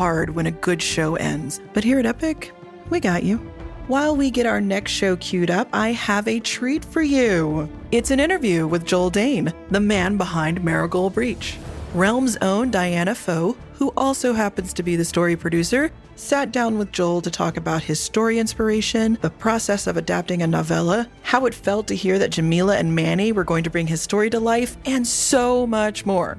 hard when a good show ends, but here at Epic, we got you. While we get our next show queued up, I have a treat for you. It's an interview with Joel Dane, the man behind Marigold Breach. Realm's own Diana Pho, who also happens to be the story producer, sat down with Joel to talk about his story inspiration, the process of adapting a novella, how it felt to hear that Jameela and Manny were going to bring his story to life, and so much more.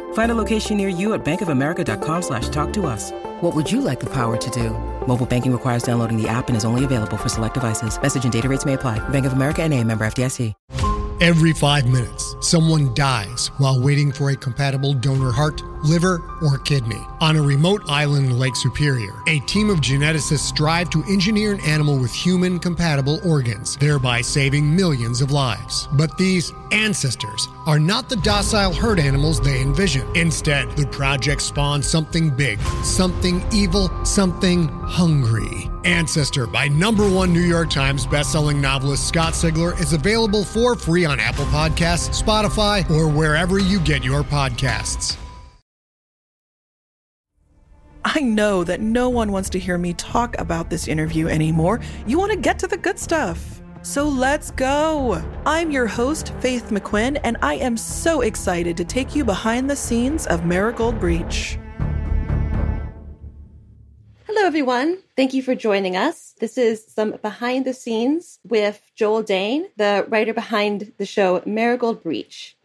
Find a location near you at bankofamerica.com slash talk to us. What would you like the power to do? Mobile banking requires downloading the app and is only available for select devices. Message and data rates may apply. Bank of America and a member FDIC. Every five minutes, someone dies while waiting for a compatible donor heart, liver, or kidney. On a remote island in Lake Superior, a team of geneticists strive to engineer an animal with human compatible organs, thereby saving millions of lives. But these ancestors are not the docile herd animals they envision. Instead, the project spawns something big, something evil, something hungry. Ancestor by number one New York Times bestselling novelist Scott Sigler is available for free on Apple Podcasts, Spotify, or wherever you get your podcasts. I know that no one wants to hear me talk about this interview anymore. You want to get to the good stuff. So let's go. I'm your host, Faith McQuinn, and I am so excited to take you behind the scenes of Marigold Breach. Hello, everyone. Thank you for joining us. This is some behind the scenes with Joel Dane, the writer behind the show Marigold Breach.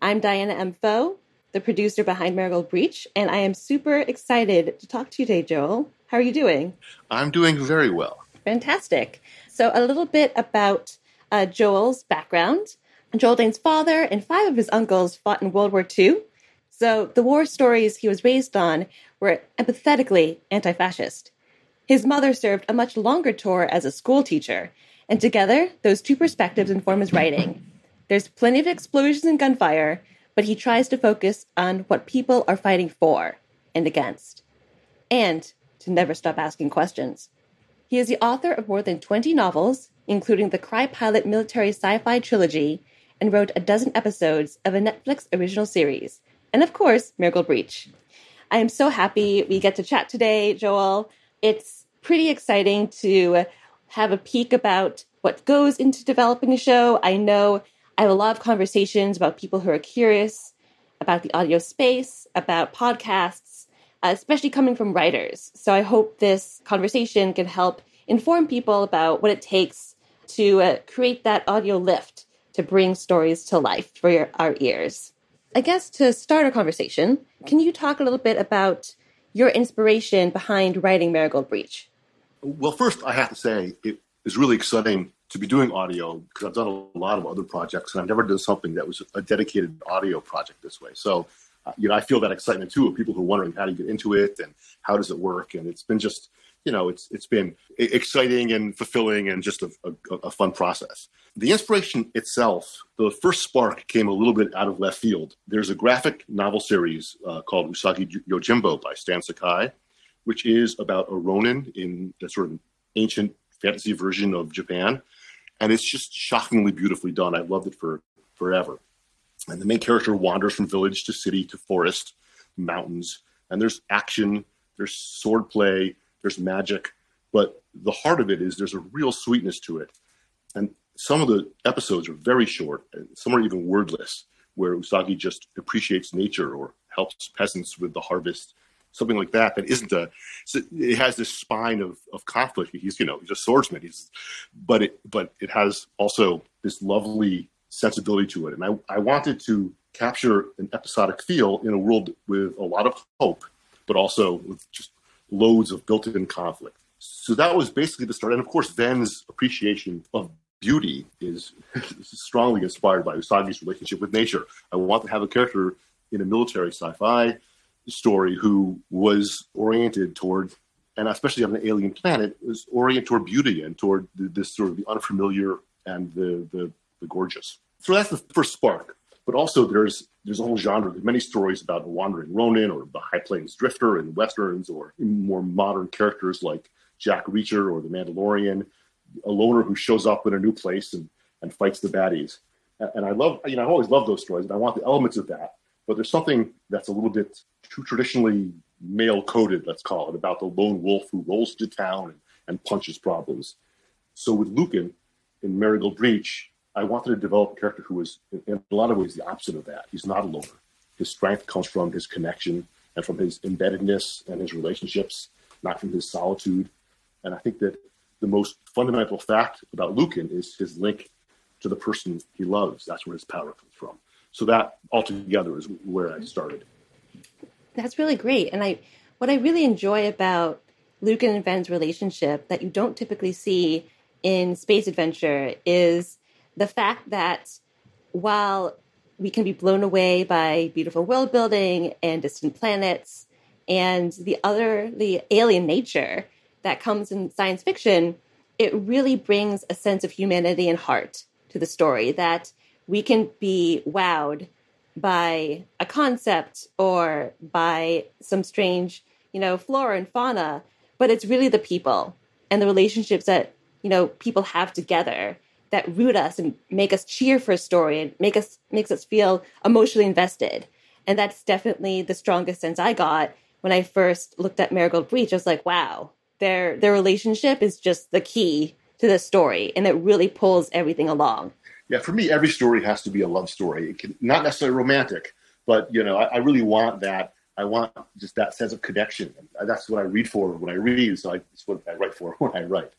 I'm Diana M. Pho, the producer behind Marigold Breach, and I am super excited to talk to you today, Joel. How are you doing? I'm doing very well. Fantastic. So, a little bit about uh, Joel's background. Joel Dane's father and five of his uncles fought in World War II. So, the war stories he was raised on were empathetically anti fascist. His mother served a much longer tour as a school teacher, and together, those two perspectives inform his writing. There's plenty of explosions and gunfire, but he tries to focus on what people are fighting for and against, and to never stop asking questions. He is the author of more than 20 novels, including the Cry Pilot military sci fi trilogy, and wrote a dozen episodes of a Netflix original series, and of course, Marigold Breach. I am so happy we get to chat today, Joel. It's pretty exciting to have a peek about what goes into developing a show. I know I have a lot of conversations about people who are curious about the audio space, about podcasts, uh, especially coming from writers. So I hope this conversation can help inform people about what it takes to uh, create that audio lift to bring stories to life for your, our ears. I guess to start our conversation, can you talk a little bit about your inspiration behind writing Marigold Breach? Well, first, I have to say it is really exciting to be doing audio because I've done a lot of other projects and I've never done something that was a dedicated audio project this way. So, uh, you know, I feel that excitement too of people who are wondering how to get into it and how does it work. And it's been just, you know, it's it's been exciting and fulfilling and just a, a, a fun process. The inspiration itself, the first spark came a little bit out of left field. There's a graphic novel series uh, called Usagi Yojimbo by Stan Sakai, which is about a Ronin in the sort of ancient fantasy version of Japan and it's just shockingly beautifully done. I loved it for forever. And the main character wanders from village to city to forest, mountains, and there's action, there's swordplay, there's magic, but the heart of it is there's a real sweetness to it. And some of the episodes are very short, and some are even wordless, where Usagi just appreciates nature or helps peasants with the harvest something like that that isn't a it has this spine of, of conflict. He's you know he's a swordsman. He's but it but it has also this lovely sensibility to it. And i i wanted to capture an episodic feel in a world with a lot of hope but also with just loads of built-in conflict. So that was basically the start. And of course ven's appreciation of beauty is strongly inspired by usagi's relationship with nature. I want to have a character in a military sci-fi story who was oriented toward, and especially on an alien planet, was oriented toward beauty and toward this sort of the unfamiliar and the, the, the gorgeous. So that's the first spark. But also there's there's a whole genre. There's many stories about a wandering Ronin or the High Plains Drifter in westerns, or more modern characters like Jack Reacher or the Mandalorian, a loner who shows up in a new place and, and fights the baddies. And I love, you know, I always love those stories, and I want the elements of that. But there's something that's a little bit too traditionally male coded, let's call it, about the lone wolf who rolls to town and, and punches problems. So with Lucan in Marigold Breach, I wanted to develop a character who was, in a lot of ways, the opposite of that. He's not a loner. His strength comes from his connection and from his embeddedness and his relationships, not from his solitude. And I think that the most fundamental fact about Lucan is his link to the person he loves. That's where his power comes from. So that altogether is where I started. That's really great. And I what I really enjoy about Lucan and Ven's relationship that you don't typically see in space adventure is the fact that while we can be blown away by beautiful world building and distant planets and the other the alien nature that comes in science fiction, it really brings a sense of humanity and heart to the story that we can be wowed by a concept or by some strange, you know, flora and fauna, but it's really the people and the relationships that, you know, people have together that root us and make us cheer for a story and make us makes us feel emotionally invested. And that's definitely the strongest sense I got when I first looked at Marigold Breach. I was like, wow, their their relationship is just the key to the story and it really pulls everything along. Yeah, for me, every story has to be a love story. It can not necessarily romantic, but you know, I, I really want that. I want just that sense of connection. That's what I read for when I read. So I, that's what I write for when I write.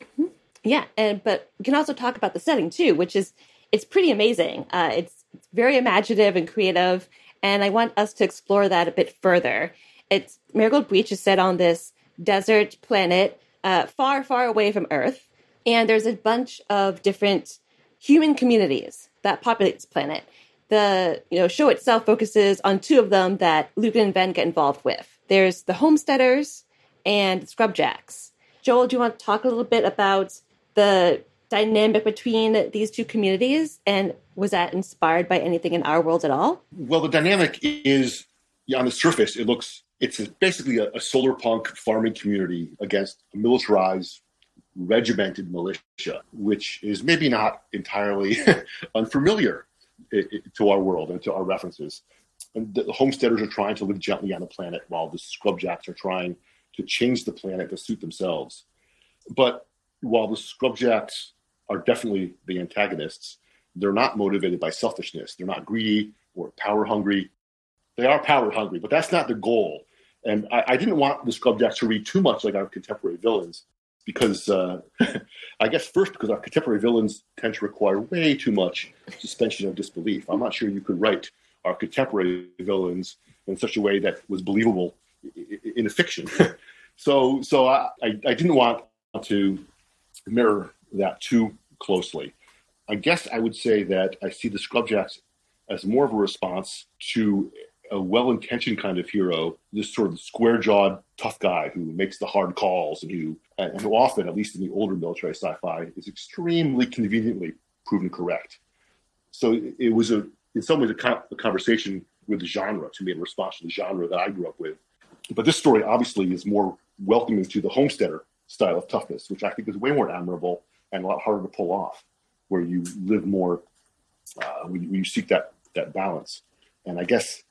Mm-hmm. Yeah, and but we can also talk about the setting too, which is it's pretty amazing. Uh, it's, it's very imaginative and creative, and I want us to explore that a bit further. It's Marigold Breach is set on this desert planet, uh, far, far away from Earth, and there's a bunch of different human communities that populate this planet. The you know show itself focuses on two of them that Lucan and Ven get involved with. There's the Homesteaders and Scrubjacks. Joel, do you want to talk a little bit about the dynamic between these two communities and was that inspired by anything in our world at all? Well, the dynamic is yeah, on the surface, it looks it's basically a, a solar punk farming community against a militarized regimented militia, which is maybe not entirely unfamiliar to our world and to our references. And the homesteaders are trying to live gently on the planet while the scrubjacks are trying to change the planet to suit themselves. But while the scrubjacks are definitely the antagonists, they're not motivated by selfishness. They're not greedy or power hungry. They are power hungry, but that's not the goal. And I, I didn't want the scrubjacks to read too much like our contemporary villains because uh, I guess first because our contemporary villains tend to require way too much suspension of disbelief. I'm not sure you could write our contemporary villains in such a way that was believable in a fiction. so, so I, I didn't want to mirror that too closely. I guess I would say that I see the Scrubjacks as more of a response to a well-intentioned kind of hero, this sort of square-jawed tough guy who makes the hard calls and who, and who often, at least in the older military sci-fi, is extremely conveniently proven correct. So it was a, in some ways, a, a conversation with the genre to me in response to the genre that I grew up with. But this story obviously is more welcoming to the homesteader style of toughness, which I think is way more admirable and a lot harder to pull off, where you live more, uh, when, you seek that that balance. And I guess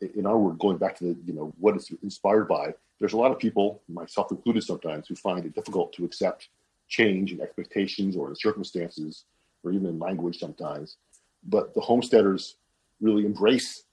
in our world, going back to the, you know, what it's inspired by, there's a lot of people, myself included sometimes, who find it difficult to accept change in expectations or in circumstances or even in language sometimes. But the homesteaders really embrace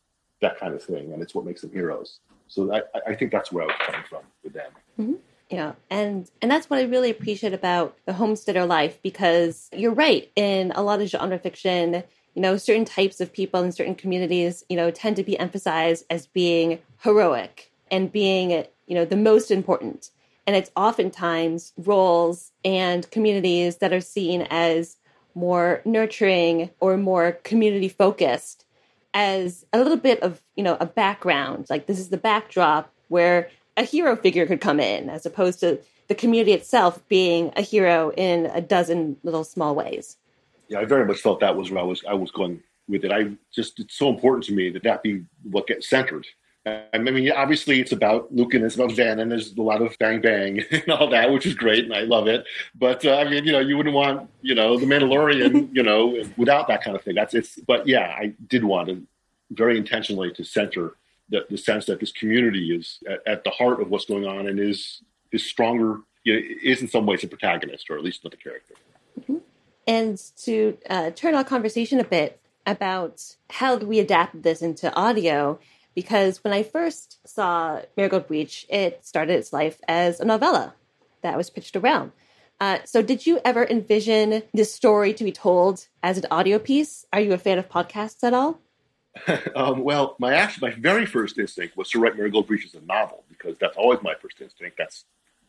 that kind of thing, and it's what makes them heroes. So I, I think that's where I was coming from with them. Mm-hmm. Yeah, and and that's what I really appreciate about the homesteader life because you're right in a lot of genre fiction you know, certain types of people in certain communities, you know, tend to be emphasized as being heroic and being, you know, the most important. And it's oftentimes roles and communities that are seen as more nurturing or more community focused as a little bit of, you know, a background. Like this is the backdrop where a hero figure could come in as opposed to the community itself being a hero in a dozen little small ways yeah, I very much felt that was where I was I was going with it. I just it's so important to me that that be what gets centered. I mean, obviously, it's about Luke and it's about Ven, and there's a lot of bang bang and all that, which is great, and I love it. But uh, I mean, you know, you wouldn't want, you know, the Mandalorian, you know, without that kind of thing. That's it's. But yeah, I did want to very intentionally to center the, the sense that this community is at, at, the heart of what's going on and is is stronger. You know, is in some ways a protagonist, or at least not the character. And to uh, turn our conversation a bit about how we adapted this into audio because when I first saw Marigold Breach, it started its life as a novella that was pitched around. Uh, so, did you ever envision this story to be told as an audio piece? Are you a fan of podcasts at all? um, well, my actually, my very first instinct was to write Marigold Breach as a novel because that's always my first instinct. That's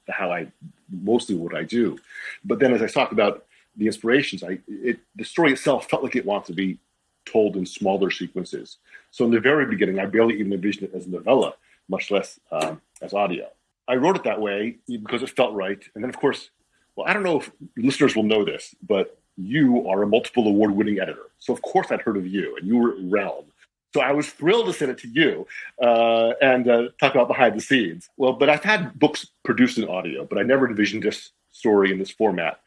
how I mostly what I do. But then, as I talked about the inspirations, I it, the story itself felt like it wanted to be told in smaller sequences. So in the very beginning, I barely even envisioned it as a novella, much less um, as audio. I wrote it that way because it felt right. And then, of course, well, I don't know if listeners will know this, but you are a multiple award winning editor. So, of course, I'd heard of you, and you were at Realm. So I was thrilled to send it to you uh, and uh, talk about behind the scenes. Well, but I've had books produced in audio, but I never envisioned this story in this format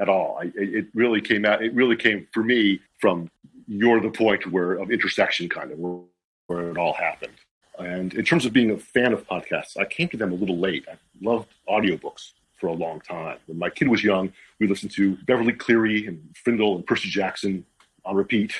at all. I, it really came out. It really came for me from you're the point where of intersection kind of where, where it all happened. And in terms of being a fan of podcasts, I came to them a little late. I loved audiobooks for a long time. When my kid was young, we listened to Beverly Cleary and Frindle and Percy Jackson on repeat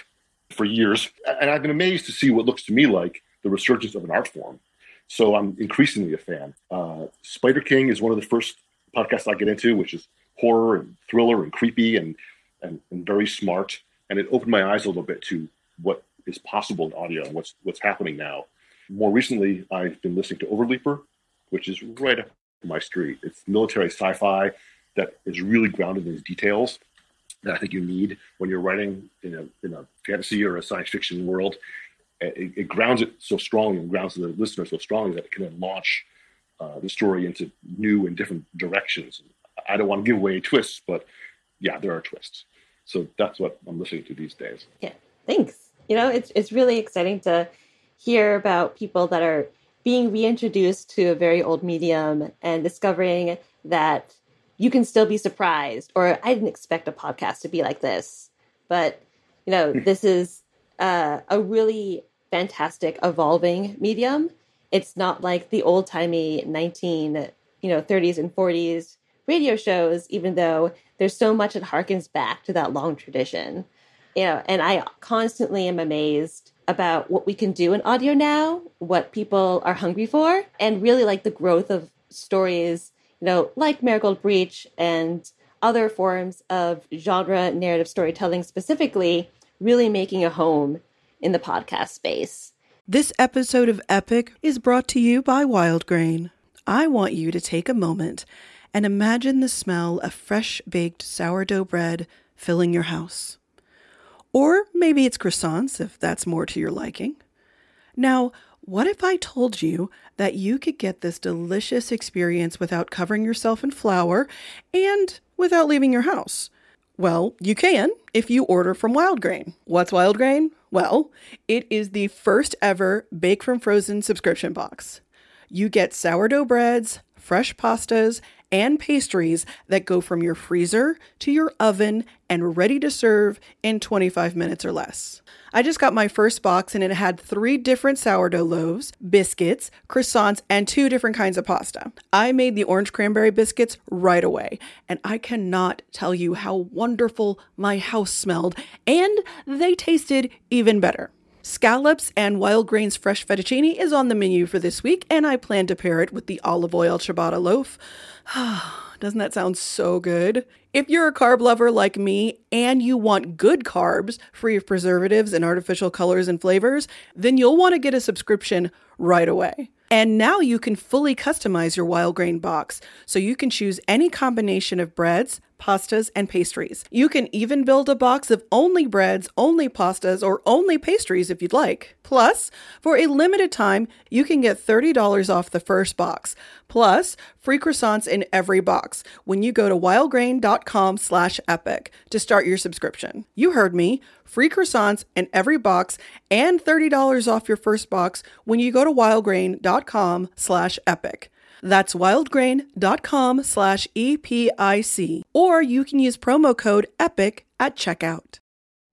for years. And I've been amazed to see what looks to me like the resurgence of an art form. So I'm increasingly a fan. Uh, Spider King is one of the first podcasts I get into, which is horror and thriller and creepy and, and, and very smart and it opened my eyes a little bit to what is possible in audio and what's what's happening now. More recently, I've been listening to Overleaper, which is right up my street. It's military sci-fi that is really grounded in details that I think you need when you're writing in a in a fantasy or a science fiction world. It, it grounds it so strongly and grounds the listener so strongly that it can then launch uh, the story into new and different directions. I don't want to give away twists, but yeah, there are twists. So that's what I'm listening to these days. Yeah, thanks. You know, it's it's really exciting to hear about people that are being reintroduced to a very old medium and discovering that you can still be surprised. Or I didn't expect a podcast to be like this, but you know, this is uh, a really fantastic evolving medium. It's not like the old timey 19, you know, 30s and 40s radio shows, even though there's so much that harkens back to that long tradition. You know, and I constantly am amazed about what we can do in audio now, what people are hungry for, and really like the growth of stories, you know, like Marigold Breach and other forms of genre narrative storytelling specifically, really making a home in the podcast space. This episode of Epic is brought to you by Wild Grain. I want you to take a moment and imagine the smell of fresh baked sourdough bread filling your house. Or maybe it's croissants, if that's more to your liking. Now, what if I told you that you could get this delicious experience without covering yourself in flour and without leaving your house? Well, you can if you order from Wild Grain. What's Wild Grain? Well, it is the first ever Bake from Frozen subscription box. You get sourdough breads, fresh pastas, and pastries that go from your freezer to your oven and ready to serve in 25 minutes or less. I just got my first box and it had three different sourdough loaves, biscuits, croissants, and two different kinds of pasta. I made the orange cranberry biscuits right away, and I cannot tell you how wonderful my house smelled, and they tasted even better. Scallops and wild grains fresh fettuccine is on the menu for this week, and I plan to pair it with the olive oil ciabatta loaf. Doesn't that sound so good? If you're a carb lover like me and you want good carbs free of preservatives and artificial colors and flavors, then you'll want to get a subscription right away. And now you can fully customize your wild grain box so you can choose any combination of breads, pastas, and pastries. You can even build a box of only breads, only pastas, or only pastries if you'd like. Plus, for a limited time, you can get $30 off the first box, plus free croissants in every box when you go to wildgrain.com slash epic to start your subscription. You heard me free croissants in every box, and $30 off your first box when you go to wildgrain.com slash epic. That's wildgrain.com slash EPIC. Or you can use promo code EPIC at checkout.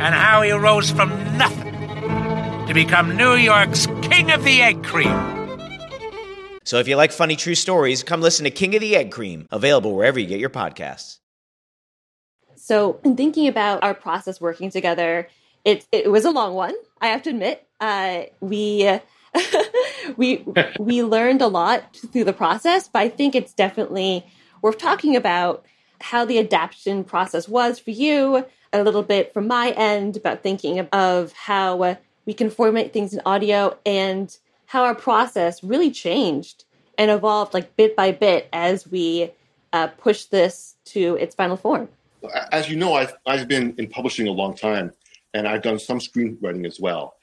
and how he rose from nothing to become New York's King of the Egg Cream. So if you like funny true stories, come listen to King of the Egg Cream, available wherever you get your podcasts. So, in thinking about our process working together, it it was a long one. I have to admit, uh, we we we learned a lot through the process, but I think it's definitely worth talking about how the adaptation process was for you. A little bit from my end about thinking of, how uh, we can format things in audio and how our process really changed and evolved like bit by bit as we uh, push this to its final form. as you know, I've I've been in publishing a long time, and I've done some screenwriting as well.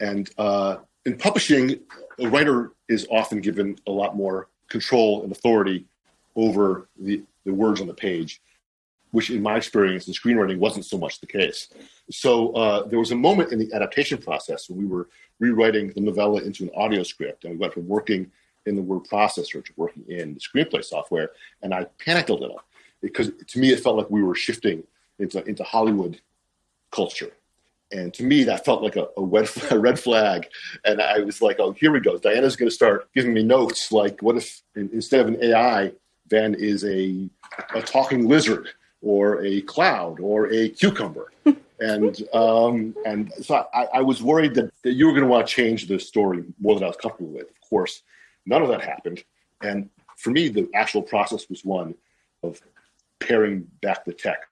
And uh, in publishing, a writer is often given a lot more control and authority over the, the words on the page, which, in my experience in screenwriting, wasn't so much the case. So uh, there was a moment in the adaptation process when we were rewriting the novella into an audio script, and we went from working in the word processor to working in the screenplay software, and I panicked a little because to me it felt like we were shifting into into Hollywood culture, and to me that felt like a, a red a red flag. And I was like, oh, here we go. Diana's going to start giving me notes like, what if in, instead of an AI, Ven is a a talking lizard or a cloud or a cucumber. and um, and so I, I was worried that, that you were going to want to change the story more than I was comfortable with. Of course, none of that happened. And for me, the actual process was one of paring back the text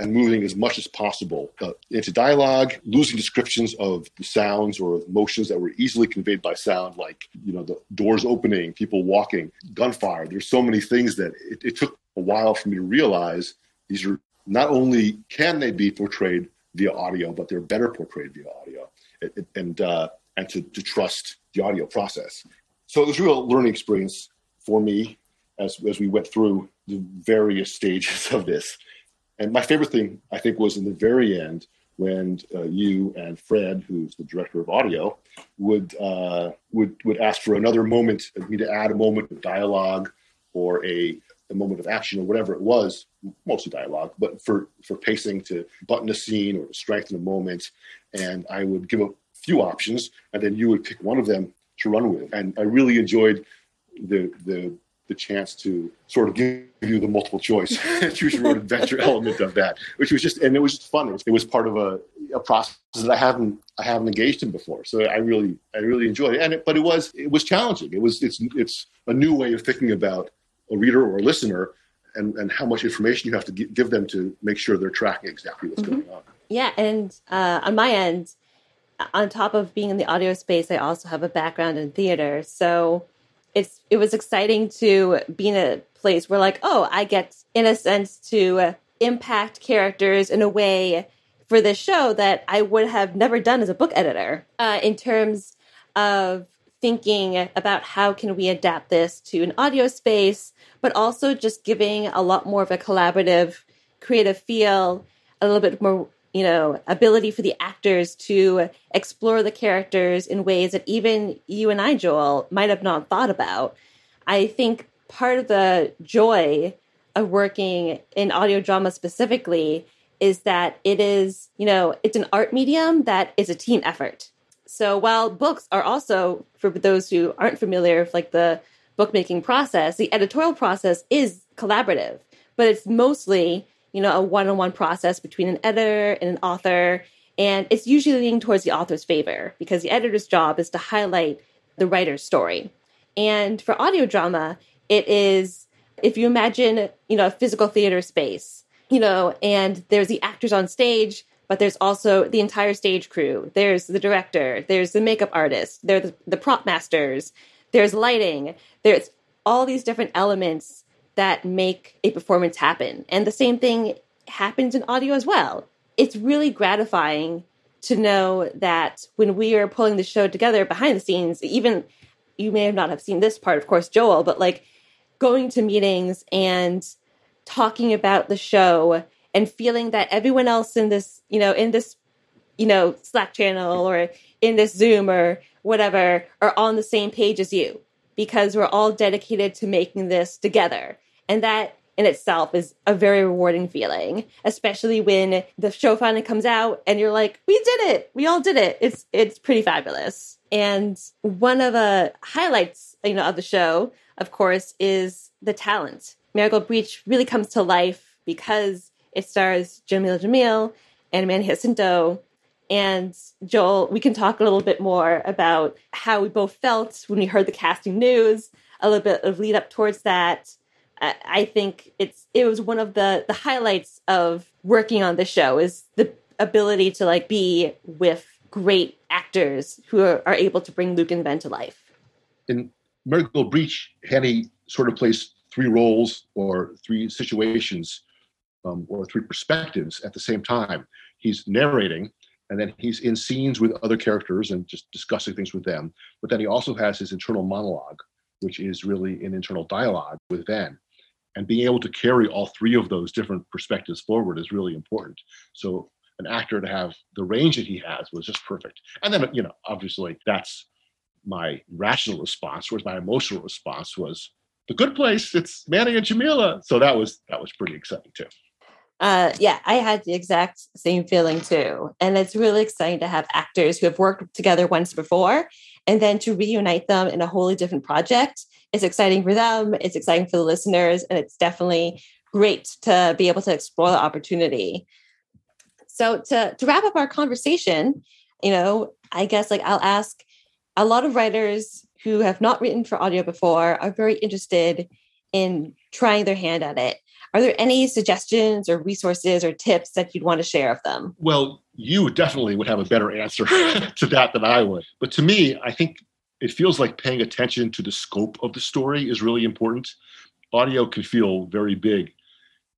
and moving as much as possible uh, into dialogue, losing descriptions of sounds or motions that were easily conveyed by sound, like you know the doors opening, people walking, gunfire. There's so many things that it, it took a while for me to realize these are not only can they be portrayed via audio, but they're better portrayed via audio, it, it, and uh, and to, to trust the audio process. So it was a real learning experience for me as as we went through the various stages of this. And my favorite thing, I think, was in the very end when uh, you and Fred, who's the director of audio, would uh, would would ask for another moment, me to add a moment of dialogue or a, a moment of action or whatever it was, mostly dialogue, but for for pacing to button a scene or to strengthen a moment. And I would give a few options, and then you would pick one of them to run with. And I really enjoyed the the the chance to sort of give you the multiple choice choose your own adventure element of that, which was just and it was just fun. It was, it was part of a, a process that I haven't I haven't engaged in before, so I really I really enjoyed it. And it, but it was it was challenging. It was it's it's a new way of thinking about a reader or a listener and and how much information you have to gi- give them to make sure they're tracking exactly what's going on. Yeah, and uh, on my end, on top of being in the audio space, I also have a background in theater. So it's it was exciting to be in a place where, like, oh, I get in a sense to impact characters in a way for this show that I would have never done as a book editor. Uh, in terms of thinking about how can we adapt this to an audio space, but also just giving a lot more of a collaborative, creative feel, a little bit more you know, ability for the actors to explore the characters in ways that even you and I, Joel, might have not thought about. I think part of the joy of working in audio drama specifically is that it is, you know, it's an art medium that is a team effort. So while books are also, for those who aren't familiar with like the bookmaking process, the editorial process is collaborative, but it's mostly you know, a one-on-one process between an editor and an author. And it's usually leaning towards the author's favor because the editor's job is to highlight the writer's story. And for audio drama, it is if you imagine, you know, a physical theater space, you know, and there's the actors on stage, but there's also the entire stage crew. There's the director, there's the makeup artist, there's the, the prop masters, there's lighting, there's all these different elements that make a performance happen. And the same thing happens in audio as well. It's really gratifying to know that when we are pulling the show together behind the scenes, even you may have not have seen this part, of course, Joel, but like going to meetings and talking about the show and feeling that everyone else in this, you know, in this, you know, Slack channel or in this Zoom or whatever are on the same page as you because we're all dedicated to making this together. And that in itself is a very rewarding feeling, especially when the show finally comes out and you're like, we did it. We all did it. It's it's pretty fabulous. And one of the highlights, you know, of the show, of course, is the talent. Marigold Breach really comes to life because it stars Jameela Jamil and Manny Jacinto. And Joel, we can talk a little bit more about how we both felt when we heard the casting news, a little bit of lead up towards that. I think it's it was one of the the highlights of working on the show is the ability to like be with great actors who are, are able to bring Luke and Ven to life. In Marigold Breach, Henny sort of plays three roles or three situations um, or three perspectives at the same time. He's narrating, and then he's in scenes with other characters and just discussing things with them. But then he also has his internal monologue, which is really an internal dialogue with Ven. And being able to carry all three of those different perspectives forward is really important. So an actor to have the range that he has was just perfect. And then, you know, obviously that's my rational response, whereas my emotional response was the good place. It's Manny and Jameela So that was that was pretty exciting too. Uh, yeah, I had the exact same feeling too. And it's really exciting to have actors who have worked together once before and then to reunite them in a wholly different project. It's exciting for them, it's exciting for the listeners, and it's definitely great to be able to explore the opportunity. So to, to wrap up our conversation, you know, I guess like I'll ask a lot of writers who have not written for audio before are very interested in trying their hand at it. Are there any suggestions or resources or tips that you'd want to share of them? Well, you definitely would have a better answer to that than I would. But to me, I think it feels like paying attention to the scope of the story is really important. Audio can feel very big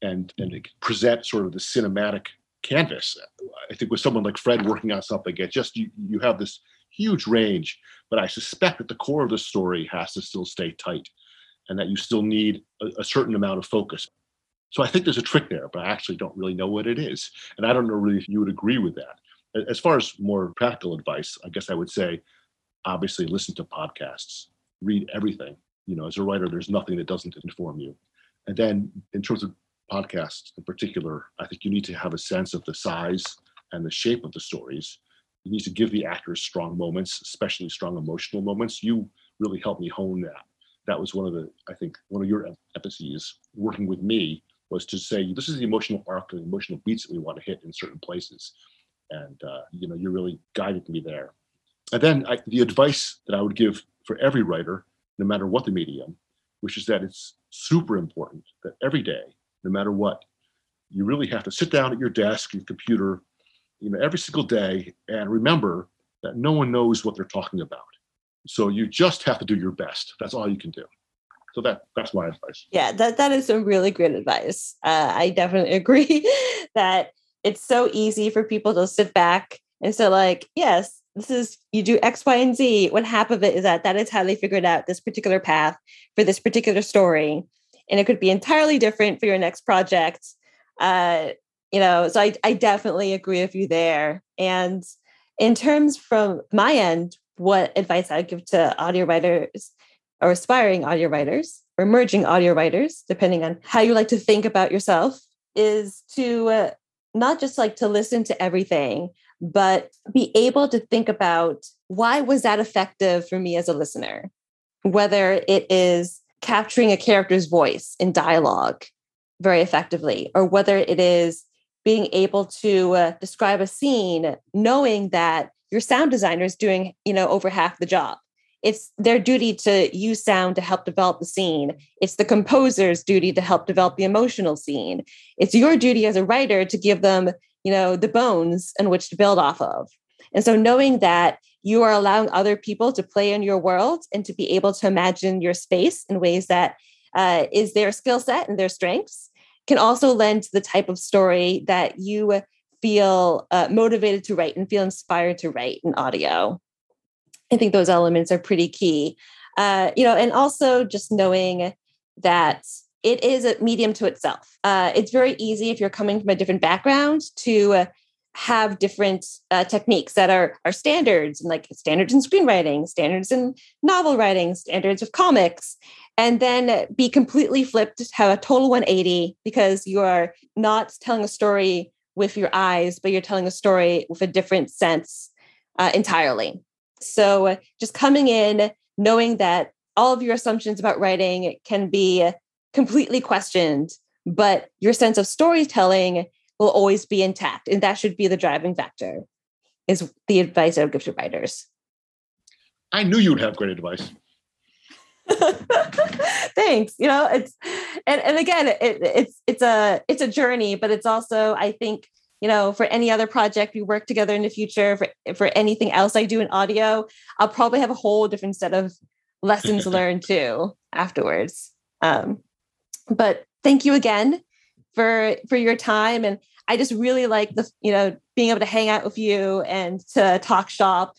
and, and present sort of the cinematic canvas. I think with someone like Fred working on something, it just you, you have this huge range, but I suspect that the core of the story has to still stay tight and that you still need a, a certain amount of focus. So I think there's a trick there, but I actually don't really know what it is. And I don't know really if you would agree with that. As far as more practical advice, I guess I would say obviously listen to podcasts, read everything. You know, as a writer, there's nothing that doesn't inform you. And then in terms of podcasts in particular, I think you need to have a sense of the size and the shape of the stories. You need to give the actors strong moments, especially strong emotional moments. You really helped me hone that. That was one of the, I think, one of your emphases working with me was to say, this is the emotional arc and the emotional beats that we want to hit in certain places. And, uh, you know, you really guided me there. And then I, the advice that I would give for every writer, no matter what the medium, which is that it's super important that every day no matter what. You really have to sit down at your desk, your computer, you know, every single day and remember that no one knows what they're talking about. So you just have to do your best. That's all you can do. So that that's my advice. Yeah, that that is some really great advice. Uh, I definitely agree that it's so easy for people to sit back and say like, yes, this is you do X, Y, and Z. What half of it is that that is how they figured out this particular path for this particular story and it could be entirely different for your next project. Uh, you know, so I, I definitely agree with you there. And in terms from my end, what advice I'd give to audio writers or aspiring audio writers or emerging audio writers, depending on how you like to think about yourself, is to uh, not just like to listen to everything, but be able to think about why was that effective for me as a listener? Whether it is capturing a character's voice in dialogue very effectively, or whether it is being able to uh, describe a scene knowing that your sound designer is doing, you know, over half the job. It's their duty to use sound to help develop the scene. It's the composer's duty to help develop the emotional scene. It's your duty as a writer to give them, you know, the bones in which to build off of. And so knowing that you are allowing other people to play in your world and to be able to imagine your space in ways that uh, is their skill set and their strengths can also lend to the type of story that you feel uh, motivated to write and feel inspired to write in audio. I think those elements are pretty key. Uh, you know, and also just knowing that it is a medium to itself. Uh, it's very easy if you're coming from a different background to have different uh, techniques that are are standards and like standards in screenwriting, standards in novel writing, standards of comics, and then be completely flipped, have a total 180 because you are not telling a story with your eyes, but you're telling a story with a different sense uh, entirely. So uh, just coming in, knowing that all of your assumptions about writing can be completely questioned, but your sense of storytelling will always be intact. And that should be the driving factor, is the advice I would give to writers. I knew you'd have great advice. Thanks. You know, it's and, and again, it, it's it's a it's a journey, but it's also, I think, you know, for any other project we work together in the future, for for anything else I do in audio, I'll probably have a whole different set of lessons learned too afterwards. Um, but thank you again for for your time and I just really like the, you know, being able to hang out with you and to talk shop.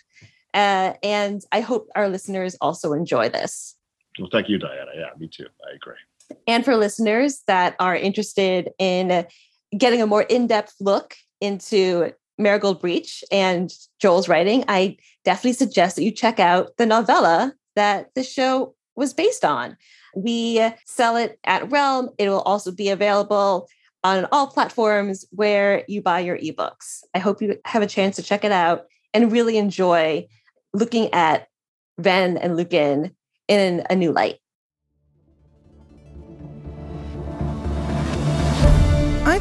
Uh, and I hope our listeners also enjoy this. Well, thank you, Diana. Yeah, me too. I agree. And for listeners that are interested in getting a more in depth look into Marigold Breach and Joel's writing, I definitely suggest that you check out the novella that the show was based on. We sell it at Realm. It will also be available on all platforms where you buy your ebooks. I hope you have a chance to check it out and really enjoy looking at Ven and Lucan in a new light.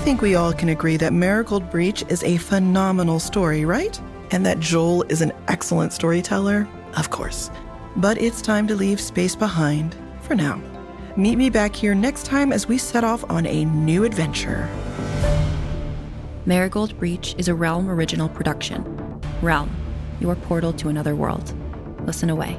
Think we all can agree that Marigold Breach is a phenomenal story, right? And that Joel is an excellent storyteller, of course. But it's time to leave space behind for now. Meet me back here next time as we set off on a new adventure. Marigold Breach is a Realm original production. Realm, your portal to another world. Listen away.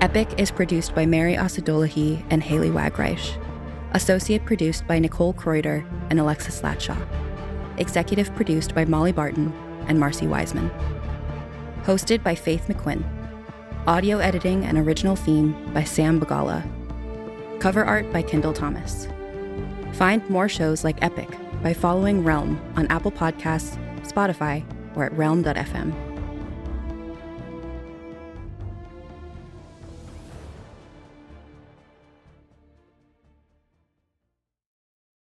Epic is produced by Mary Osadolahi and Haley Wagreich. Associate produced by Nicole Kreuter and Alexis Latshaw. Executive produced by Molly Barton and Marcy Wiseman. Hosted by Faith McQuinn. Audio editing and original theme by Sam Bagala. Cover art by Kendall Thomas. Find more shows like Epic by following Realm on Apple Podcasts, Spotify, or at realm.fm.